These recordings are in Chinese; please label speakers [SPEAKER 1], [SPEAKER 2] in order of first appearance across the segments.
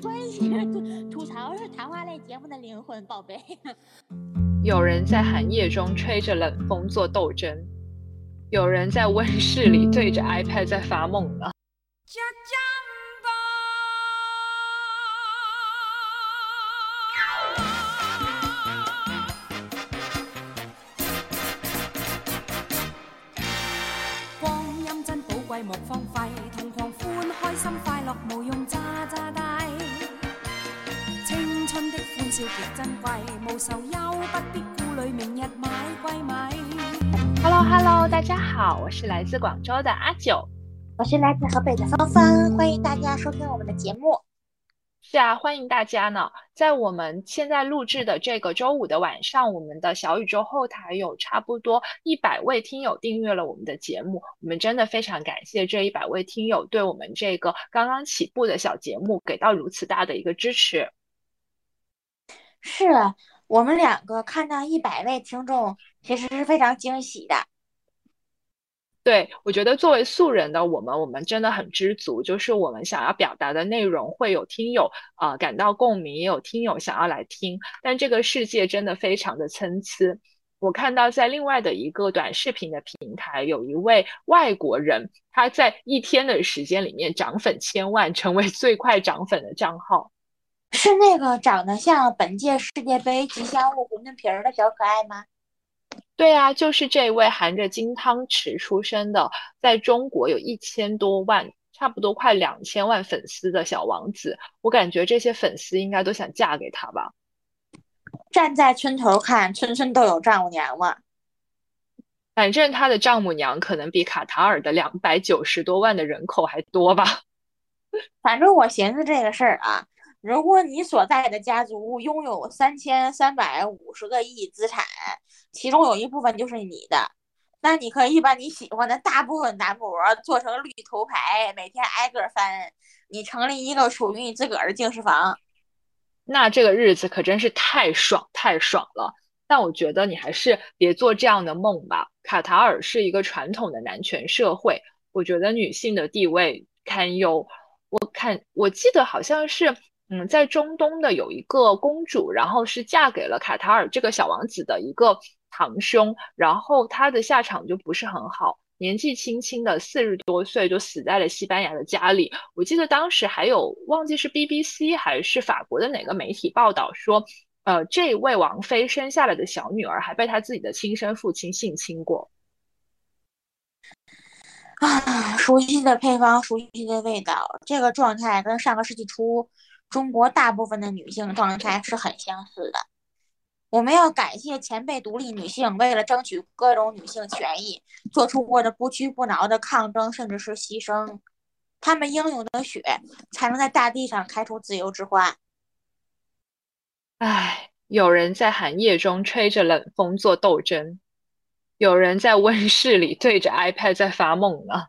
[SPEAKER 1] 关系，吐 吐槽是 谈话类节目的灵魂，宝贝。
[SPEAKER 2] 有人在寒夜中吹着冷风做斗争，有人在温室里对着 iPad 在发梦呢。
[SPEAKER 3] 愁忧，不必顾虑明日买贵米。
[SPEAKER 2] Hello Hello，大家好，我是来自广州的阿九。
[SPEAKER 1] 我是来自河北的芳芳，欢迎大家收听我们的节目。
[SPEAKER 2] 是啊，欢迎大家呢！在我们现在录制的这个周五的晚上，我们的小宇宙后台有差不多一百位听友订阅了我们的节目，我们真的非常感谢这一百位听友对我们这个刚刚起步的小节目给到如此大的一个支持。
[SPEAKER 1] 是我们两个看到一百位听众，其实是非常惊喜的。
[SPEAKER 2] 对，我觉得作为素人的我们，我们真的很知足，就是我们想要表达的内容会有听友啊、感到共鸣，也有听友想要来听，但这个世界真的非常的参差。我看到在另外的一个短视频的平台，有一位外国人，他在一天的时间里面涨粉千万，成为最快涨粉的账号。
[SPEAKER 1] 是那个长得像本届世界杯吉祥物馄饨皮儿的小可爱吗？
[SPEAKER 2] 对啊，就是这位含着金汤匙出生的，在中国有一千多万，差不多快两千万粉丝的小王子。我感觉这些粉丝应该都想嫁给他吧。
[SPEAKER 1] 站在村头看，村村都有丈母娘嘛。
[SPEAKER 2] 反正他的丈母娘可能比卡塔尔的两百九十多万的人口还多吧。
[SPEAKER 1] 反正我寻思这个事儿啊，如果你所在的家族拥有三千三百五十个亿资产，其中有一部分就是你的，那你可以把你喜欢的大部分男模做成绿头牌，每天挨个翻，你成立一个属于你自个儿的净室房。
[SPEAKER 2] 那这个日子可真是太爽太爽了。但我觉得你还是别做这样的梦吧。卡塔尔是一个传统的男权社会，我觉得女性的地位堪忧。我看我记得好像是，嗯，在中东的有一个公主，然后是嫁给了卡塔尔这个小王子的一个堂兄，然后她的下场就不是很好，年纪轻轻的四十多岁就死在了西班牙的家里。我记得当时还有忘记是 BBC 还是法国的哪个媒体报道说，呃，这位王妃生下来的小女儿还被她自己的亲生父亲性侵过。
[SPEAKER 1] 啊，熟悉的配方，熟悉的味道，这个状态跟上个世纪初中国大部分的女性状态是很相似的。我们要感谢前辈独立女性，为了争取各种女性权益，做出过的不屈不挠的抗争，甚至是牺牲。她们英勇的血，才能在大地上开出自由之花。
[SPEAKER 2] 唉，有人在寒夜中吹着冷风做斗争，有人在温室里对着 iPad 在发梦呢。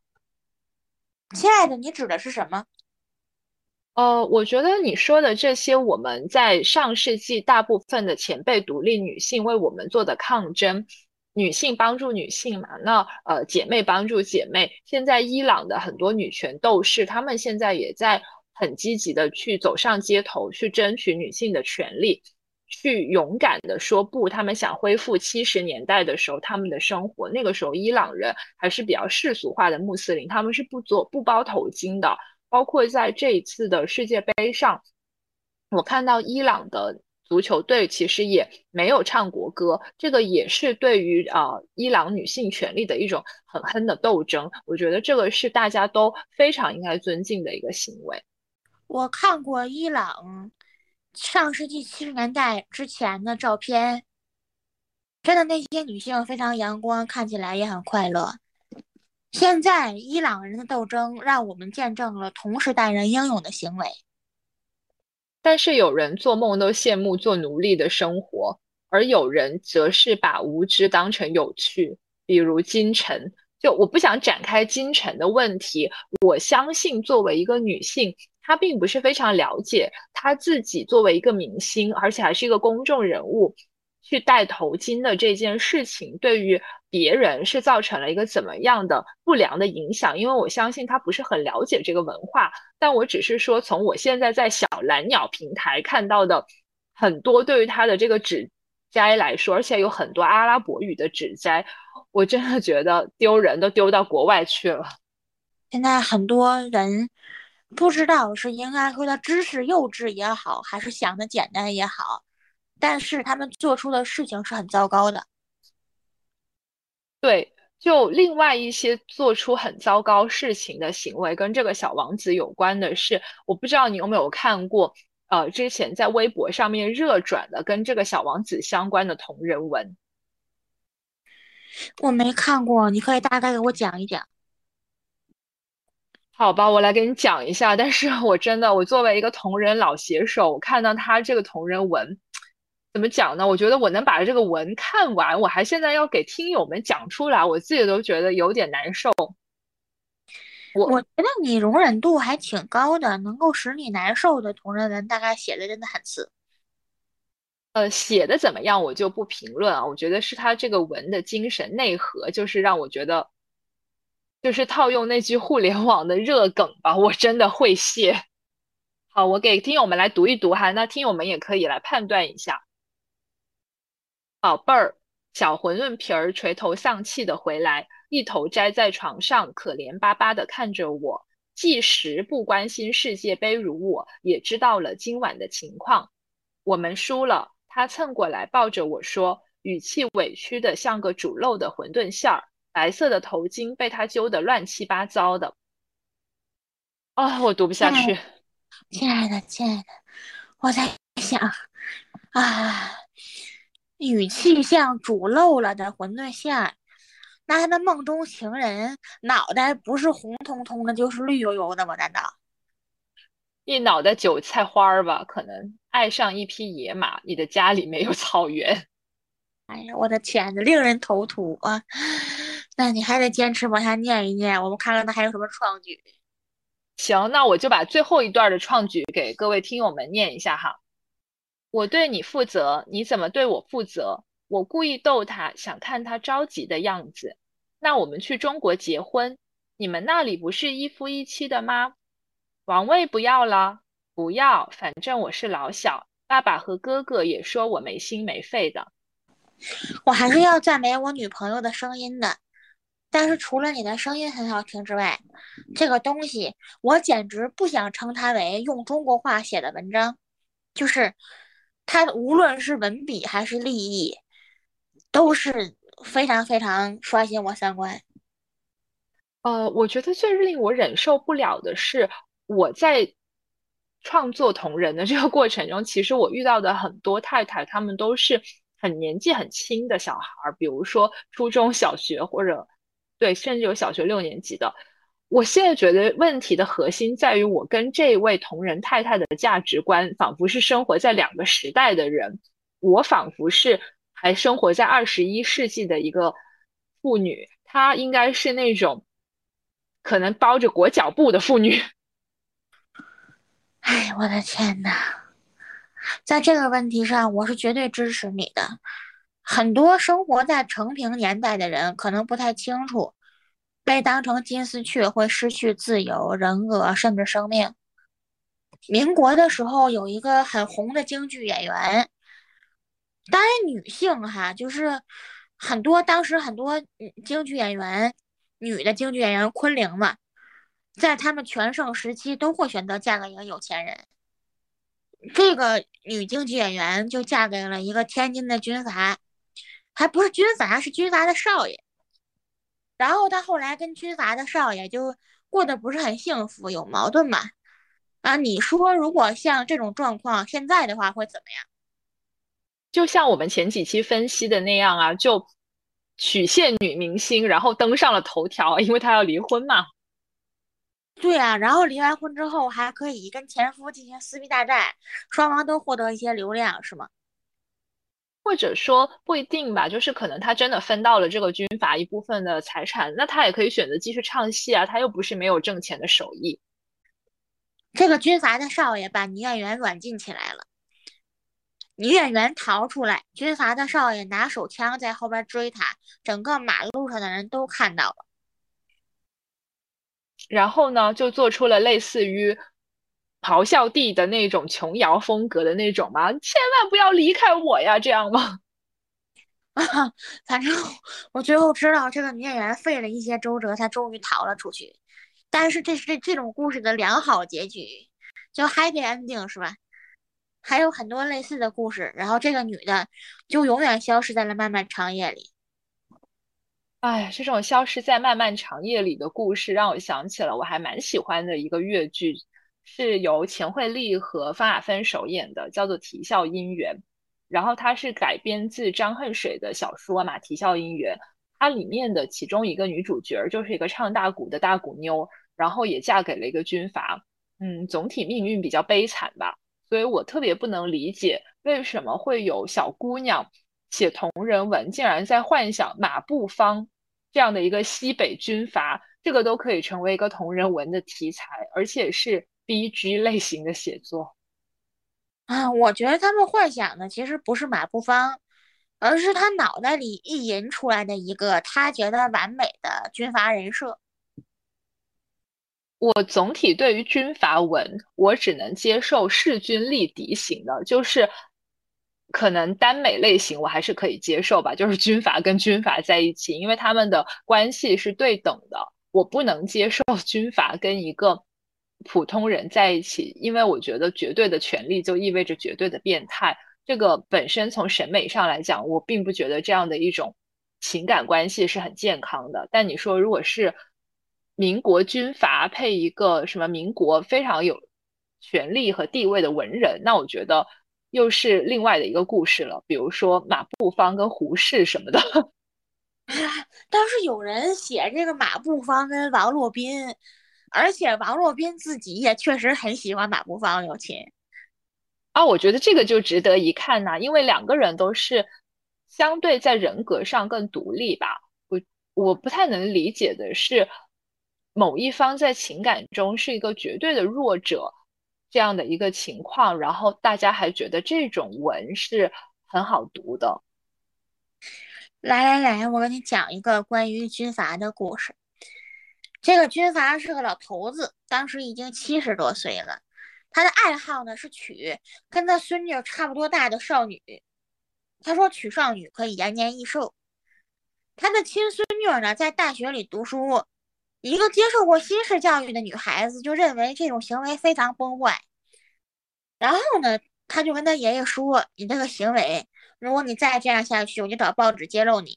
[SPEAKER 1] 亲爱的，你指的是什么？
[SPEAKER 2] 呃，我觉得你说的这些，我们在上世纪大部分的前辈独立女性为我们做的抗争，女性帮助女性嘛，那呃姐妹帮助姐妹。现在伊朗的很多女权斗士，她们现在也在很积极的去走上街头，去争取女性的权利，去勇敢的说不。他们想恢复七十年代的时候他们的生活，那个时候伊朗人还是比较世俗化的穆斯林，他们是不做不包头巾的。包括在这一次的世界杯上，我看到伊朗的足球队其实也没有唱国歌，这个也是对于啊、伊朗女性权利的一种狠狠的斗争。我觉得这个是大家都非常应该尊敬的一个行为。
[SPEAKER 1] 我看过伊朗上世纪七十年代之前的照片，真的那些女性非常阳光，看起来也很快乐。现在伊朗人的斗争让我们见证了同时代人英勇的行为，
[SPEAKER 2] 但是有人做梦都羡慕做奴隶的生活，而有人则是把无知当成有趣，比如金晨。就我不想展开金晨的问题，我相信作为一个女性，她并不是非常了解她自己作为一个明星，而且还是一个公众人物，去戴头巾的这件事情，对于别人是造成了一个怎么样的不良的影响，因为我相信他不是很了解这个文化。但我只是说，从我现在在小蓝鸟平台看到的很多对于他的这个指摘来说，而且有很多阿拉伯语的指摘，我真的觉得丢人，都丢到国外去了。
[SPEAKER 1] 现在很多人不知道是应该说他知识幼稚也好，还是想的简单也好，但是他们做出的事情是很糟糕的。
[SPEAKER 2] 对，就另外一些做出很糟糕事情的行为，跟这个小王子有关的是，我不知道你有没有看过，呃，之前在微博上面热转的跟这个小王子相关的同人文。
[SPEAKER 1] 我没看过，你可以大概给我讲一讲。
[SPEAKER 2] 好吧，我来给你讲一下。但是我真的，我作为一个同人老写手，我看到他这个同人文。怎么讲呢？我觉得我能把这个文看完，我还现在要给听友们讲出来，我自己都觉得有点难受。
[SPEAKER 1] 我我觉得你容忍度还挺高的，能够使你难受的同人文，大概写的真的很次。
[SPEAKER 2] 呃，写的怎么样，我就不评论啊。我觉得是他这个文的精神内核，就是让我觉得，就是套用那句互联网的热梗吧，我真的会谢。好，我给听友们来读一读哈，那听友们也可以来判断一下。宝贝儿，小馄饨皮儿垂头丧气的回来，一头栽在床上，可怜巴巴的看着我。即使不关心世界杯如我，也知道了今晚的情况。我们输了，他蹭过来抱着我说，语气委屈的像个煮漏的馄饨馅儿。白色的头巾被他揪得乱七八糟的。啊，我读不下去。
[SPEAKER 1] 亲爱的，亲爱的，我在想啊。语气像煮漏了的馄饨馅儿，那他的梦中情人脑袋不是红彤彤的，就是绿油油的吗？难道
[SPEAKER 2] 一脑袋韭菜花儿吧？可能爱上一匹野马，你的家里没有草原。
[SPEAKER 1] 哎呀，我的天呐，令人头秃啊！那你还得坚持往下念一念，我们看看他还有什么创举。
[SPEAKER 2] 行，那我就把最后一段的创举给各位听友们念一下哈。我对你负责，你怎么对我负责？我故意逗他，想看他着急的样子。那我们去中国结婚，你们那里不是一夫一妻的吗？王位不要了，不要，反正我是老小。爸爸和哥哥也说我没心没肺的。
[SPEAKER 1] 我还是要赞美我女朋友的声音的，但是除了你的声音很好听之外，这个东西我简直不想称它为用中国话写的文章，就是。他无论是文笔还是立意，都是非常非常刷新我三观。
[SPEAKER 2] 呃，我觉得最令我忍受不了的是，我在创作同人的这个过程中，其实我遇到的很多太太，她们都是很年纪很轻的小孩儿，比如说初中小学或者对，甚至有小学六年级的。我现在觉得问题的核心在于，我跟这位同仁太太的价值观仿佛是生活在两个时代的人，我仿佛是还生活在二十一世纪的一个妇女，她应该是那种可能包着裹脚布的妇女。
[SPEAKER 1] 哎，我的天呐，在这个问题上，我是绝对支持你的。很多生活在成平年代的人可能不太清楚。被当成金丝雀会失去自由、人格，甚至生命。民国的时候有一个很红的京剧演员，当然女性哈，就是很多当时很多京剧演员，女的京剧演员昆凌嘛，在他们全盛时期都会选择嫁给一个有钱人。这个女京剧演员就嫁给了一个天津的军阀，还不是军阀，是军阀的少爷。然后他后来跟军阀的少爷就过得不是很幸福，有矛盾嘛？啊，你说如果像这种状况现在的话会怎么样？
[SPEAKER 2] 就像我们前几期分析的那样啊，就曲线女明星，然后登上了头条，因为她要离婚嘛。
[SPEAKER 1] 对啊，然后离完婚之后还可以跟前夫进行撕逼大战，双方都获得一些流量，是吗？
[SPEAKER 2] 或者说不一定吧，就是可能他真的分到了这个军阀一部分的财产，那他也可以选择继续唱戏啊，他又不是没有挣钱的手艺。
[SPEAKER 1] 这个军阀的少爷把女演员软禁起来了，女演员逃出来，军阀的少爷拿手枪在后边追他，整个马路上的人都看到了。
[SPEAKER 2] 然后呢，就做出了类似于咆哮帝的那种琼瑶风格的那种吗，千万不要离开我呀，这样吗？
[SPEAKER 1] 啊，反正我最后知道这个女演员费了一些周折，才终于逃了出去。但是这是这这种故事的良好结局，就 happy ending 是吧？还有很多类似的故事，然后这个女的就永远消失在了漫漫长夜里。
[SPEAKER 2] 哎，这种消失在漫漫长夜里的故事，让我想起了我还蛮喜欢的一个越剧，是由钱惠丽和方亚芬首演的，叫做《啼笑姻缘》。然后它是改编自张恨水的小说嘛，《啼笑姻缘》。它里面的其中一个女主角就是一个唱大鼓的大鼓妞，然后也嫁给了一个军阀。嗯，总体命运比较悲惨吧。所以我特别不能理解，为什么会有小姑娘写同人文，竟然在幻想马步芳这样的一个西北军阀，这个都可以成为一个同人文的题材，而且是 B G 类型的写作
[SPEAKER 1] 啊！我觉得他们幻想的其实不是马步芳，而是他脑袋里意淫出来的一个他觉得完美的军阀人设。
[SPEAKER 2] 我总体对于军阀文，我只能接受势均力敌型的，就是可能耽美类型我还是可以接受吧，就是军阀跟军阀在一起，因为他们的关系是对等的。我不能接受 军阀跟一个普通人在一起，因为我觉得绝对的权利就意味着绝对的变态。这个本身从审美上来讲，我并不觉得这样的一种情感关系是很健康的。但你说如果是，民国军阀配一个什么民国非常有权力和地位的文人，那我觉得又是另外的一个故事了。比如说马步芳跟胡适什么的。
[SPEAKER 1] 当时有人写这个马步芳跟王洛宾，而且王洛宾自己也确实很喜欢马步芳，有亲。
[SPEAKER 2] 啊，我觉得这个就值得一看呐，因为两个人都是相对在人格上更独立吧。我我不太能理解的是。某一方在情感中是一个绝对的弱者，这样的一个情况，然后大家还觉得这种文是很好读的。
[SPEAKER 1] 来来来，我给你讲一个关于军阀的故事。这个军阀是个老头子，当时已经七十多岁了。他的爱好呢是娶跟他孙女差不多大的少女。他说娶少女可以延年益寿。他的亲孙女呢在大学里读书。一个接受过新式教育的女孩子就认为这种行为非常崩坏，然后呢，他就跟他爷爷说：“你这个行为，如果你再这样下去，我就找报纸揭露你。”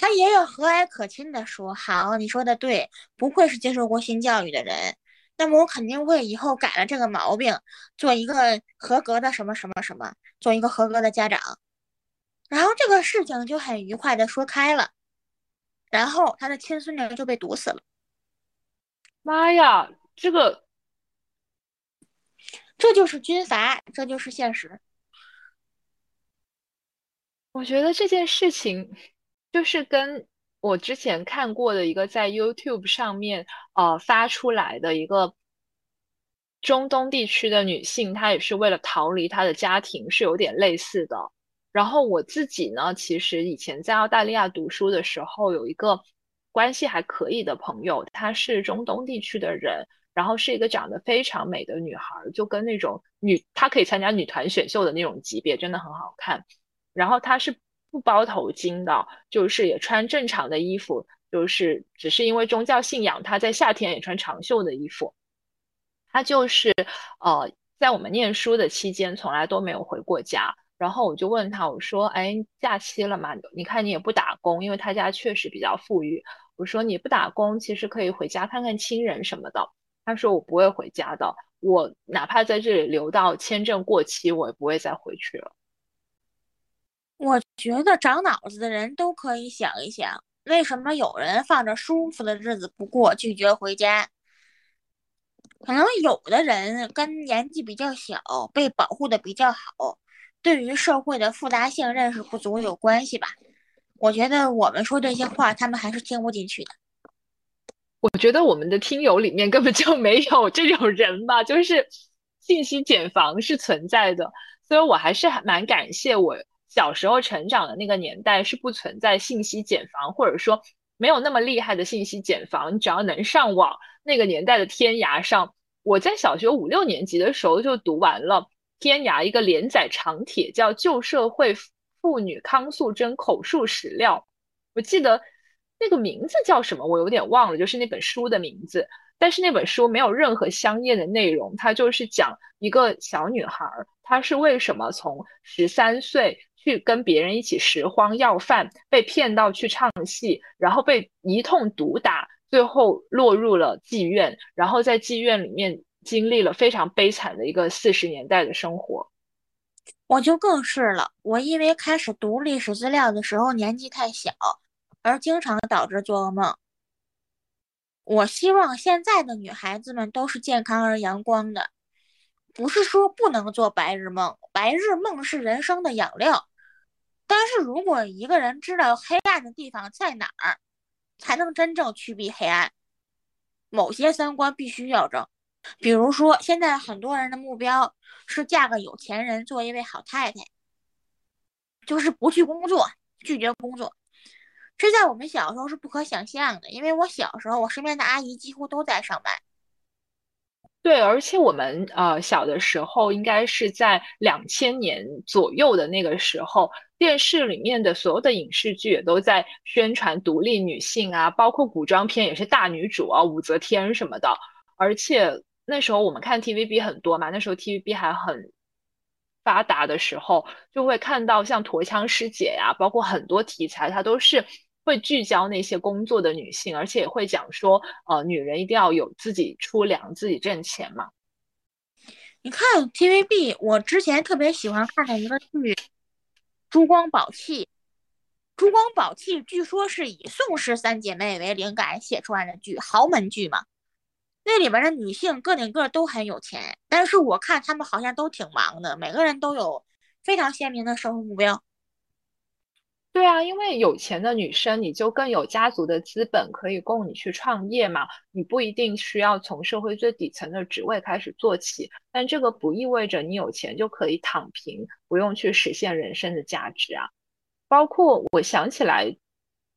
[SPEAKER 1] 他爷爷和蔼可亲地说：“好，你说的对，不愧是接受过新教育的人。那么我肯定会以后改了这个毛病，做一个合格的什么什么什么，做一个合格的家长。”然后这个事情就很愉快地说开了。然后他的亲孙女就被毒死了。
[SPEAKER 2] 妈呀，这个，
[SPEAKER 1] 这就是军阀，这就是现实。
[SPEAKER 2] 我觉得这件事情就是跟我之前看过的一个在 YouTube 上面呃发出来的一个中东地区的女性，她也是为了逃离她的家庭，是有点类似的。然后我自己呢，其实以前在澳大利亚读书的时候，有一个关系还可以的朋友，她是中东地区的人，然后是一个长得非常美的女孩，就跟那种女，她可以参加女团选秀的那种级别，真的很好看。然后她是不包头巾的，就是也穿正常的衣服，就是只是因为宗教信仰，他在夏天也穿长袖的衣服。他就是呃，在我们念书的期间，从来都没有回过家。然后我就问他，我说：“哎，假期了嘛？你看你也不打工，因为他家确实比较富裕。我说你不打工，其实可以回家看看亲人什么的。”他说：“我不会回家的，我哪怕在这里留到签证过期，我也不会再回去了。”
[SPEAKER 1] 我觉得长脑子的人都可以想一想，为什么有人放着舒服的日子不过，拒绝回家？可能有的人跟年纪比较小，被保护的比较好。对于社会的复杂性认识不足有关系吧？我觉得我们说这些话，他们还是听不进去的。
[SPEAKER 2] 我觉得我们的听友里面根本就没有这种人吧，就是信息茧房是存在的，所以我还是蛮感谢我小时候成长的那个年代是不存在信息茧房，或者说没有那么厉害的信息茧房，你只要能上网，那个年代的天涯上，我在小学五六年级的时候就读完了天涯一个连载长帖，叫《旧社会妇女康素贞口述史料》，我记得那个名字叫什么，我有点忘了，就是那本书的名字。但是那本书没有任何香艳的内容，它就是讲一个小女孩，她是为什么从十三岁去跟别人一起拾荒要饭，被骗到去唱戏，然后被一通毒打，最后落入了妓院，然后在妓院里面经历了非常悲惨的一个四十年代的生活。
[SPEAKER 1] 我就更是了，我因为开始读历史资料的时候年纪太小，而经常导致做噩梦。我希望现在的女孩子们都是健康而阳光的，不是说不能做白日梦，白日梦是人生的养料。但是如果一个人知道黑暗的地方在哪儿，才能真正驱避黑暗。某些三观必须要正，比如说现在很多人的目标是嫁个有钱人，做一位好太太，就是不去工作，拒绝工作。这在我们小时候是不可想象的，因为我小时候，我身边的阿姨几乎都在上班。
[SPEAKER 2] 对，而且我们呃小的时候，应该是在两千年左右的那个时候，电视里面的所有的影视剧也都在宣传独立女性啊，包括古装片也是大女主啊，武则天什么的。而且那时候我们看 TVB 很多嘛，那时候 TVB 还很发达的时候，就会看到像驼枪师姐呀，包括很多题材，它都是。会聚焦那些工作的女性，而且也会讲说，呃，女人一定要有自己出粮、自己挣钱嘛。
[SPEAKER 1] 你看 TVB，我之前特别喜欢看的一个剧《珠光宝气》。《珠光宝气》据说是以宋氏三姐妹为灵感写出来的剧，豪门剧嘛。那里边的女性个顶个都很有钱，但是我看她们好像都挺忙的，每个人都有非常鲜明的生活目标。
[SPEAKER 2] 对啊，因为有钱的女生，你就更有家族的资本可以供你去创业嘛。你不一定需要从社会最底层的职位开始做起，但这个不意味着你有钱就可以躺平，不用去实现人生的价值啊。包括我想起来，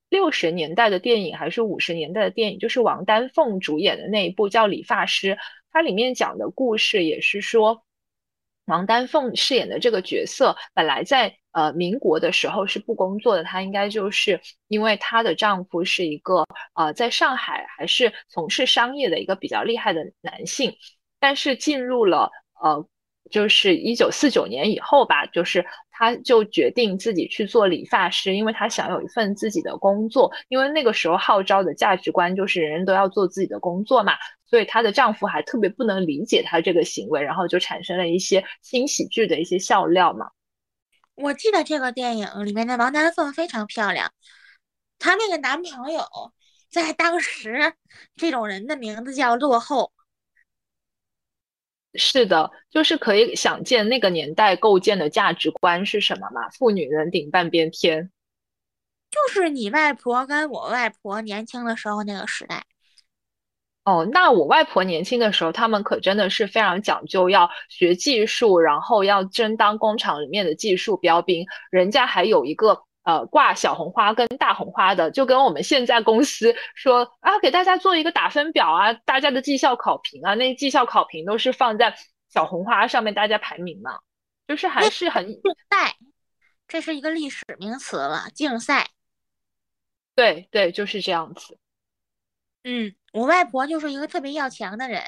[SPEAKER 2] 六十年代的电影还是五十年代的电影，就是王丹凤主演的那一部叫《理发师》，它里面讲的故事也是说。王丹凤饰演的这个角色，本来在呃民国的时候是不工作的，她应该就是因为她的丈夫是一个呃在上海还是从事商业的一个比较厉害的男性，但是进入了呃就是一九四九年以后吧，就是她就决定自己去做理发师，因为她想有一份自己的工作，因为那个时候号召的价值观就是人人都要做自己的工作嘛。所以她的丈夫还特别不能理解她这个行为，然后就产生了一些新喜剧的一些笑料嘛。
[SPEAKER 1] 我记得这个电影里面的王丹凤非常漂亮，她那个男朋友在当时这种人的名字叫落后。
[SPEAKER 2] 是的，就是可以想见那个年代构建的价值观是什么嘛？妇女能顶半边天，
[SPEAKER 1] 就是你外婆跟我外婆年轻的时候那个时代。
[SPEAKER 2] 哦，那我外婆年轻的时候，他们可真的是非常讲究，要学技术，然后要争当工厂里面的技术标兵。人家还有一个呃挂小红花跟大红花的，就跟我们现在公司说啊，给大家做一个打分表啊，大家的绩效考评啊，那绩效考评都是放在小红花上面，大家排名嘛，就是还是很竞
[SPEAKER 1] 赛，这是一个历史名词了，竞赛。
[SPEAKER 2] 对对，就是这样子。
[SPEAKER 1] 嗯，我外婆就是一个特别要强的人，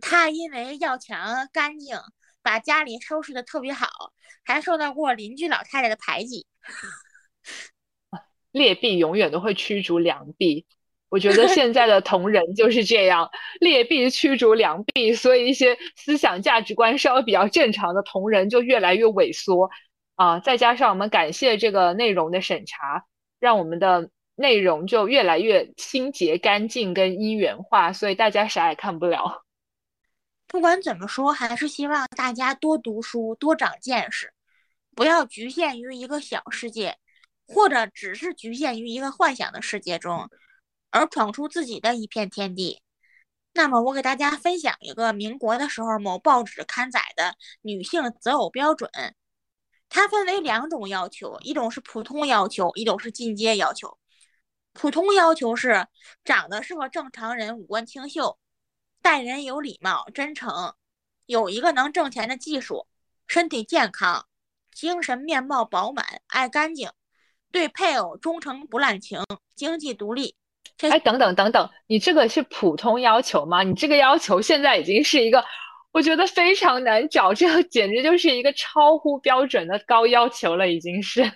[SPEAKER 1] 她因为要强干净，把家里收拾的特别好，还受到过邻居老太太的排挤。
[SPEAKER 2] 劣币永远都会驱逐良币，我觉得 现在的同人就是这样，劣币驱逐良币，所以一些思想价值观稍微比较正常的同人就越来越萎缩啊。再加上我们感谢这个内容的审查，让我们的。内容就越来越清洁干净跟一元化，所以大家啥也看不了。
[SPEAKER 1] 不管怎么说，还是希望大家多读书，多长见识，不要局限于一个小世界，或者只是局限于一个幻想的世界中，而闯出自己的一片天地。那么我给大家分享一个民国的时候某报纸刊载的女性择偶标准，它分为两种要求，一种是普通要求，一种是进阶要求。普通要求是长得是个正常人，五官清秀，待人有礼貌、真诚，有一个能挣钱的技术，身体健康，精神面貌饱满，爱干净，对配偶忠诚不滥情，经济独立。
[SPEAKER 2] 哎，等等等等，你这个是普通要求吗？你这个要求现在已经是一个，我觉得非常难找，这个简直就是一个超乎标准的高要求了，已经是。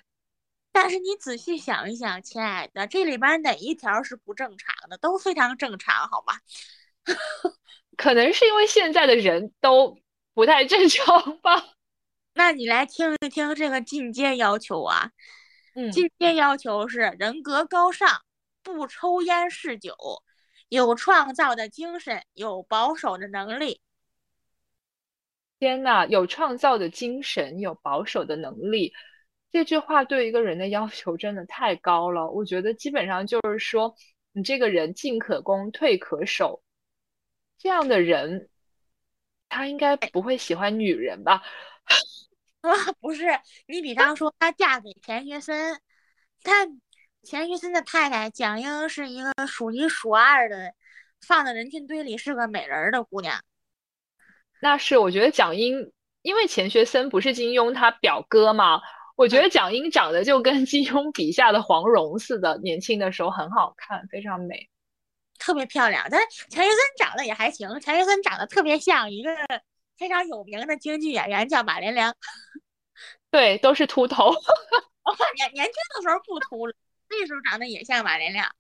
[SPEAKER 1] 但是你仔细想一想，亲爱的，这里边哪一条是不正常的？都非常正常，好吗？
[SPEAKER 2] 可能是因为现在的人都不太正常吧。
[SPEAKER 1] 那你来听一听这个进阶要求啊。
[SPEAKER 2] 嗯，
[SPEAKER 1] 进阶要求是人格高尚。不抽烟嗜酒，有创造的精神，有保守的能力。
[SPEAKER 2] 天呐，有创造的精神，有保守的能力，这句话对一个人的要求真的太高了。我觉得基本上就是说，你这个人进可攻，退可守，这样的人，他应该不会喜欢女人吧？
[SPEAKER 1] 啊，不是，你比方说，她嫁给钱学森，他。钱学森的太太蒋英是一个数一数二的，放在人群堆里是个美人的姑娘。
[SPEAKER 2] 那是我觉得蒋英，因为钱学森不是金庸他表哥吗？我觉得蒋英长得就跟金庸笔下的黄蓉似的，年轻的时候很好看，非常美，
[SPEAKER 1] 特别漂亮。但钱学森长得也还行，钱学森长得特别像一个非常有名的京剧演员，叫马连良。
[SPEAKER 2] 对，都是秃头。
[SPEAKER 1] 年年轻的时候不秃了。那时候长得也像马连亮，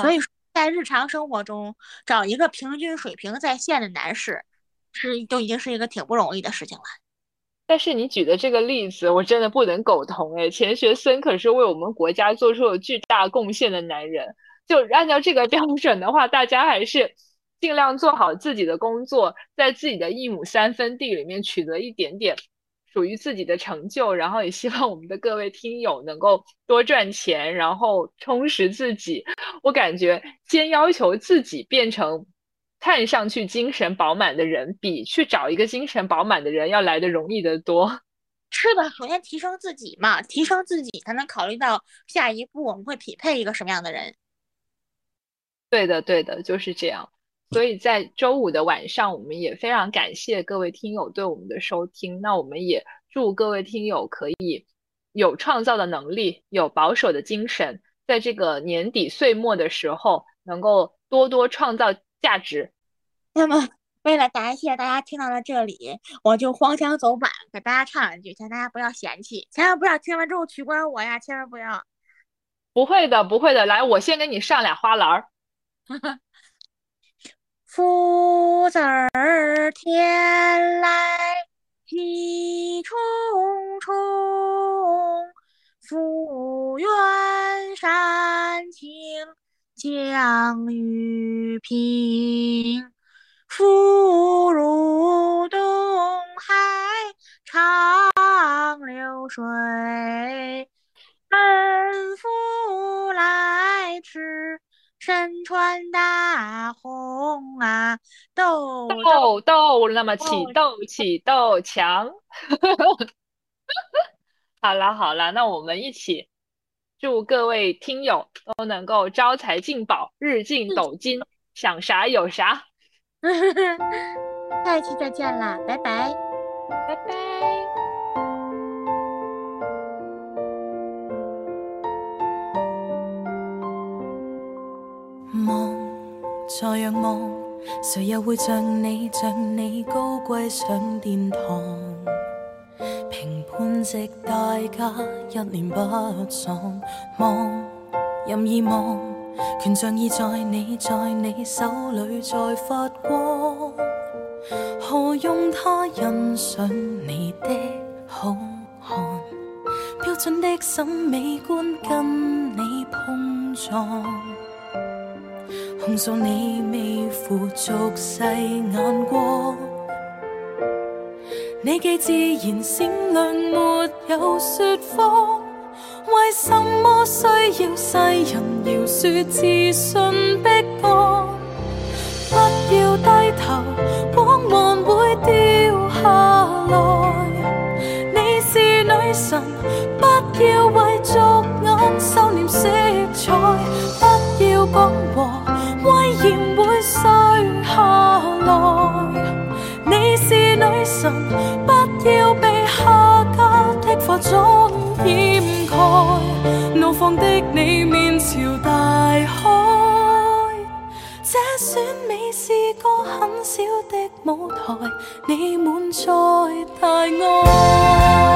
[SPEAKER 1] 所以说在日常生活中找一个平均水平在线的男士，是就已经是一个挺不容易的事情了。
[SPEAKER 2] 但是你举的这个例子，我真的不能苟同哎。钱学森可是为我们国家做出了巨大贡献的男人，就按照这个标准的话，大家还是尽量做好自己的工作，在自己的一亩三分地里面取得一点点。属于自己的成就，然后也希望我们的各位听友能够多赚钱，然后充实自己。我感觉先要求自己变成看上去精神饱满的人，比去找一个精神饱满的人要来的容易得多。
[SPEAKER 1] 是的，首先提升自己嘛，提升自己才能考虑到下一步我们会匹配一个什么样的人。
[SPEAKER 2] 对的，对的，就是这样。所以在周五的晚上，我们也非常感谢各位听友对我们的收听。那我们也祝各位听友可以有创造的能力，有保守的精神，在这个年底岁末的时候，能够多多创造价值。
[SPEAKER 1] 那么，为了答谢大家听到了这里，我就荒腔走板给大家唱两句，请大家不要嫌弃，千万不要听完之后取关我呀，千万不要。
[SPEAKER 2] 不会的，不会的，来，我先给你上俩花篮儿。
[SPEAKER 1] 福字儿天来喜冲冲，福源山清降雨平，福如东海长流水，奔福来迟。身穿大红啊，豆
[SPEAKER 2] 豆豆，那么起豆起豆强。好了好了，那我们一起祝各位听友都能够招财进宝，日进斗金，想啥有啥。
[SPEAKER 1] 下一期再见啦，拜拜，
[SPEAKER 2] 拜拜。
[SPEAKER 3] 望，再仰望，谁又会像你，像你高贵上殿堂？评判值大家一脸不爽，望，任意望，权杖已在你，在你手里在发光，何用他欣赏你的好看？标准的审美观跟你碰撞。控诉你未付俗世眼光，你既自然闪亮没有说谎为什么需要世人饶恕自信迫降不要低头光环会掉下来你是女神不要为俗眼收敛色彩不要讲和威严总掩盖怒放的你面朝大海。这选美是个很小的舞台你满载大爱。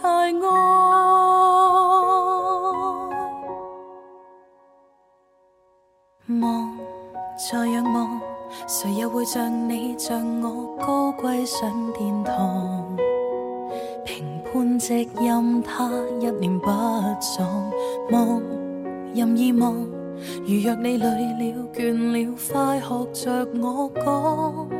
[SPEAKER 3] 太安。望，再仰望，谁又会像你像我高贵上殿堂？评判直任他一念不葬，望，任意望。如若你累了倦了，快学着我讲。